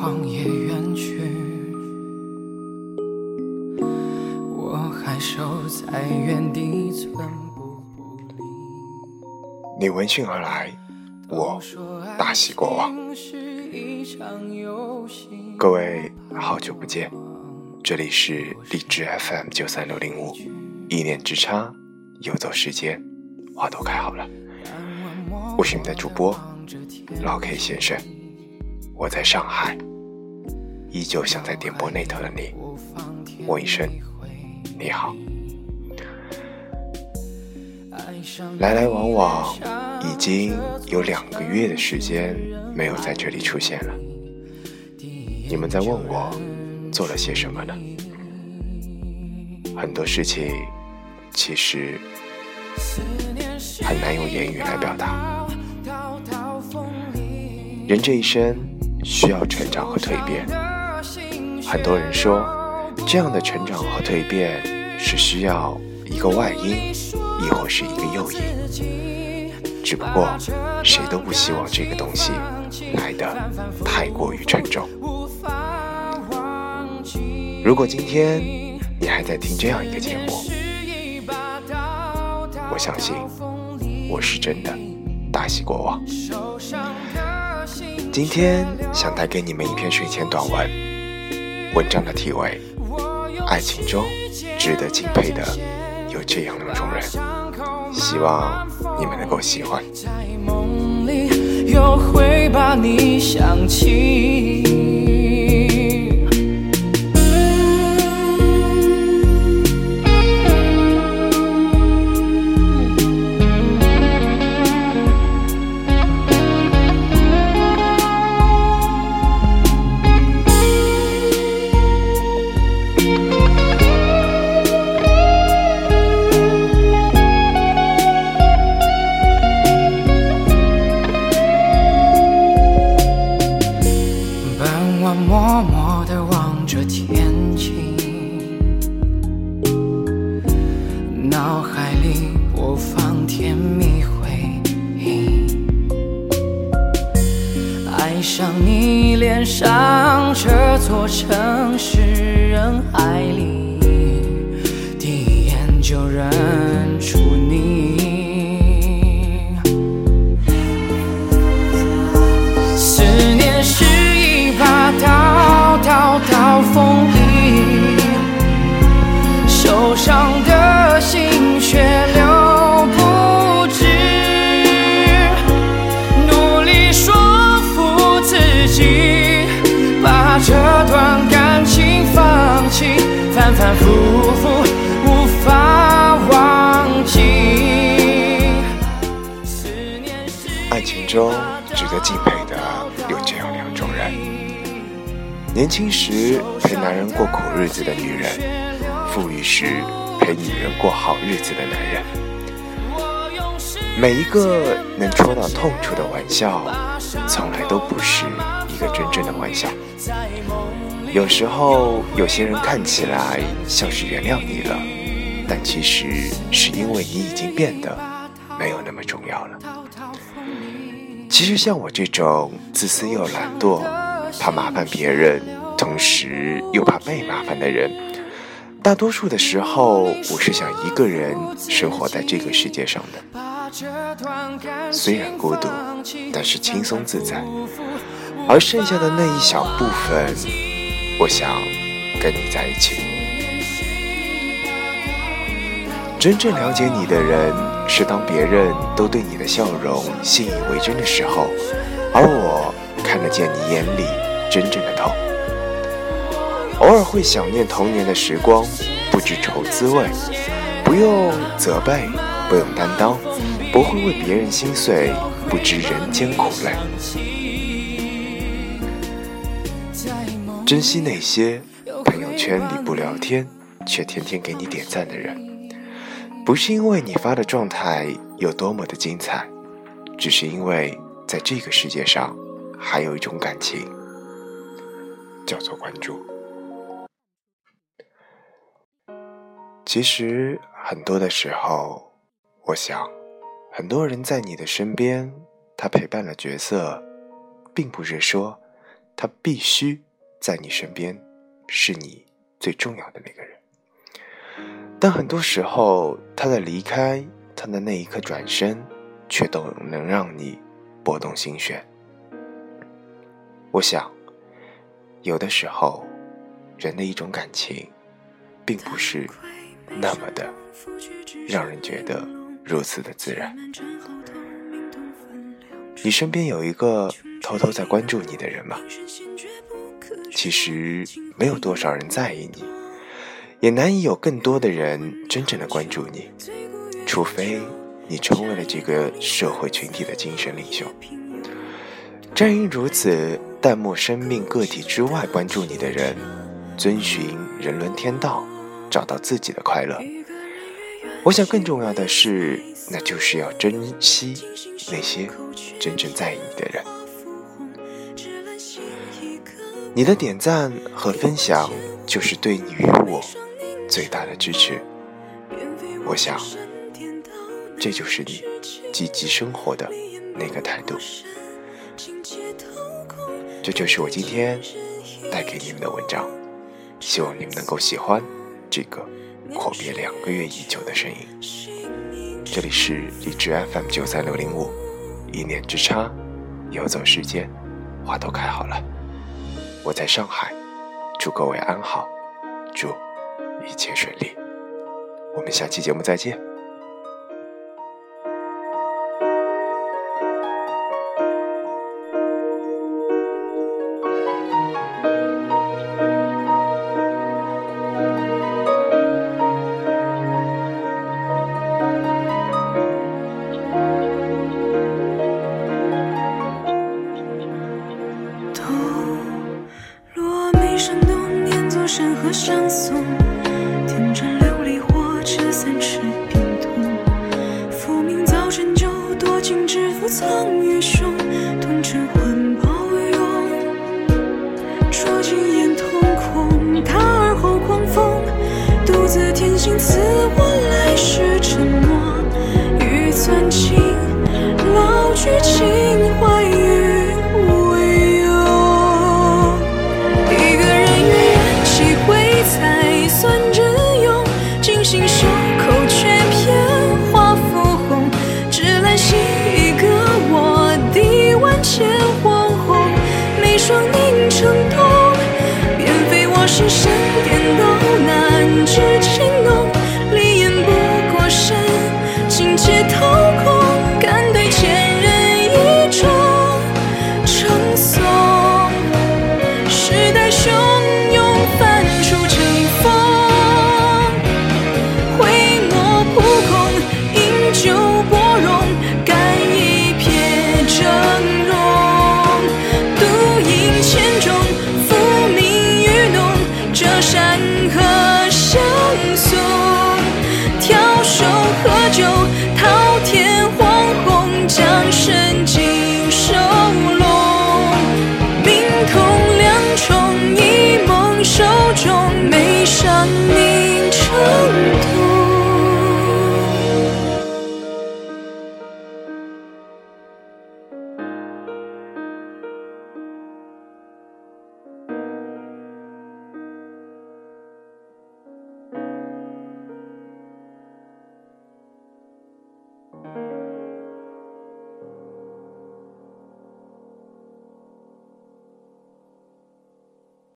荒野远去，我还守在原地寸步不离。你闻讯而来，我大喜过望。各位好久不见，这里是荔枝 FM 九三六零五，一念之差，游走时间，花都开好了。我是你的主播老 K 先生，我在上海，依旧想在电波那头的你，问一声你好。来来往往已经有两个月的时间没有在这里出现了，你们在问我做了些什么呢？很多事情其实很难用言语来表达。人这一生需要成长和蜕变，很多人说，这样的成长和蜕变是需要一个外因，亦或是一个诱因。只不过，谁都不希望这个东西来的太过于沉重。如果今天你还在听这样一个节目，我相信我是真的大喜过望。今天想带给你们一篇睡前短文，文章的题为《爱情中值得敬佩的有这样两种人》，希望你们能够喜欢。在梦里又会把你想起像你脸上这座城市人海里，第一眼就认出反复无法忘记。爱情中值得敬佩的有这样两种人：年轻时陪男人过苦日子的女人，富裕时陪女人过好日子的男人。每一个能戳到痛处的玩笑，从来都不是一个真正的玩笑。有时候，有些人看起来像是原谅你了，但其实是因为你已经变得没有那么重要了。其实像我这种自私又懒惰、怕麻烦别人，同时又怕被麻烦的人，大多数的时候，我是想一个人生活在这个世界上的。虽然孤独，但是轻松自在。而剩下的那一小部分。我想跟你在一起。真正了解你的人，是当别人都对你的笑容信以为真的时候，而我看得见你眼里真正的痛。偶尔会想念童年的时光，不知愁滋味，不用责备，不用担当，不会为别人心碎，不知人间苦累。珍惜那些朋友圈里不聊天却天天给你点赞的人，不是因为你发的状态有多么的精彩，只是因为在这个世界上还有一种感情，叫做关注。其实很多的时候，我想，很多人在你的身边，他陪伴了角色，并不是说他必须在你身边，是你最重要的那个人。但很多时候，他的离开，他的那一刻转身，却都能让你波动心弦。我想，有的时候，人的一种感情，并不是那么的让人觉得如此的自然。你身边有一个偷偷在关注你的人吗？其实没有多少人在意你，也难以有更多的人真正的关注你，除非你成为了这个社会群体的精神领袖。正因如此，淡漠生命个体之外关注你的人，遵循人伦天道，找到自己的快乐。我想更重要的是，那就是要珍惜那些。真正在意你的人，你的点赞和分享就是对你与我最大的支持。我想，这就是你积极生活的那个态度。这就是我今天带给你们的文章，希望你们能够喜欢这个阔别两个月已久的声音。这里是荔枝 FM 九三六零五。一念之差，游走世间，花都开好了。我在上海，祝各位安好，祝一切顺利。我们下期节目再见。相送，天真琉璃火车三尺冰痛。复明早晨就多情知府藏于胸，痛彻魂抱拥。捉襟眼瞳孔，他而后狂风，独自天心赐我来世沉默。欲寸情，老去情。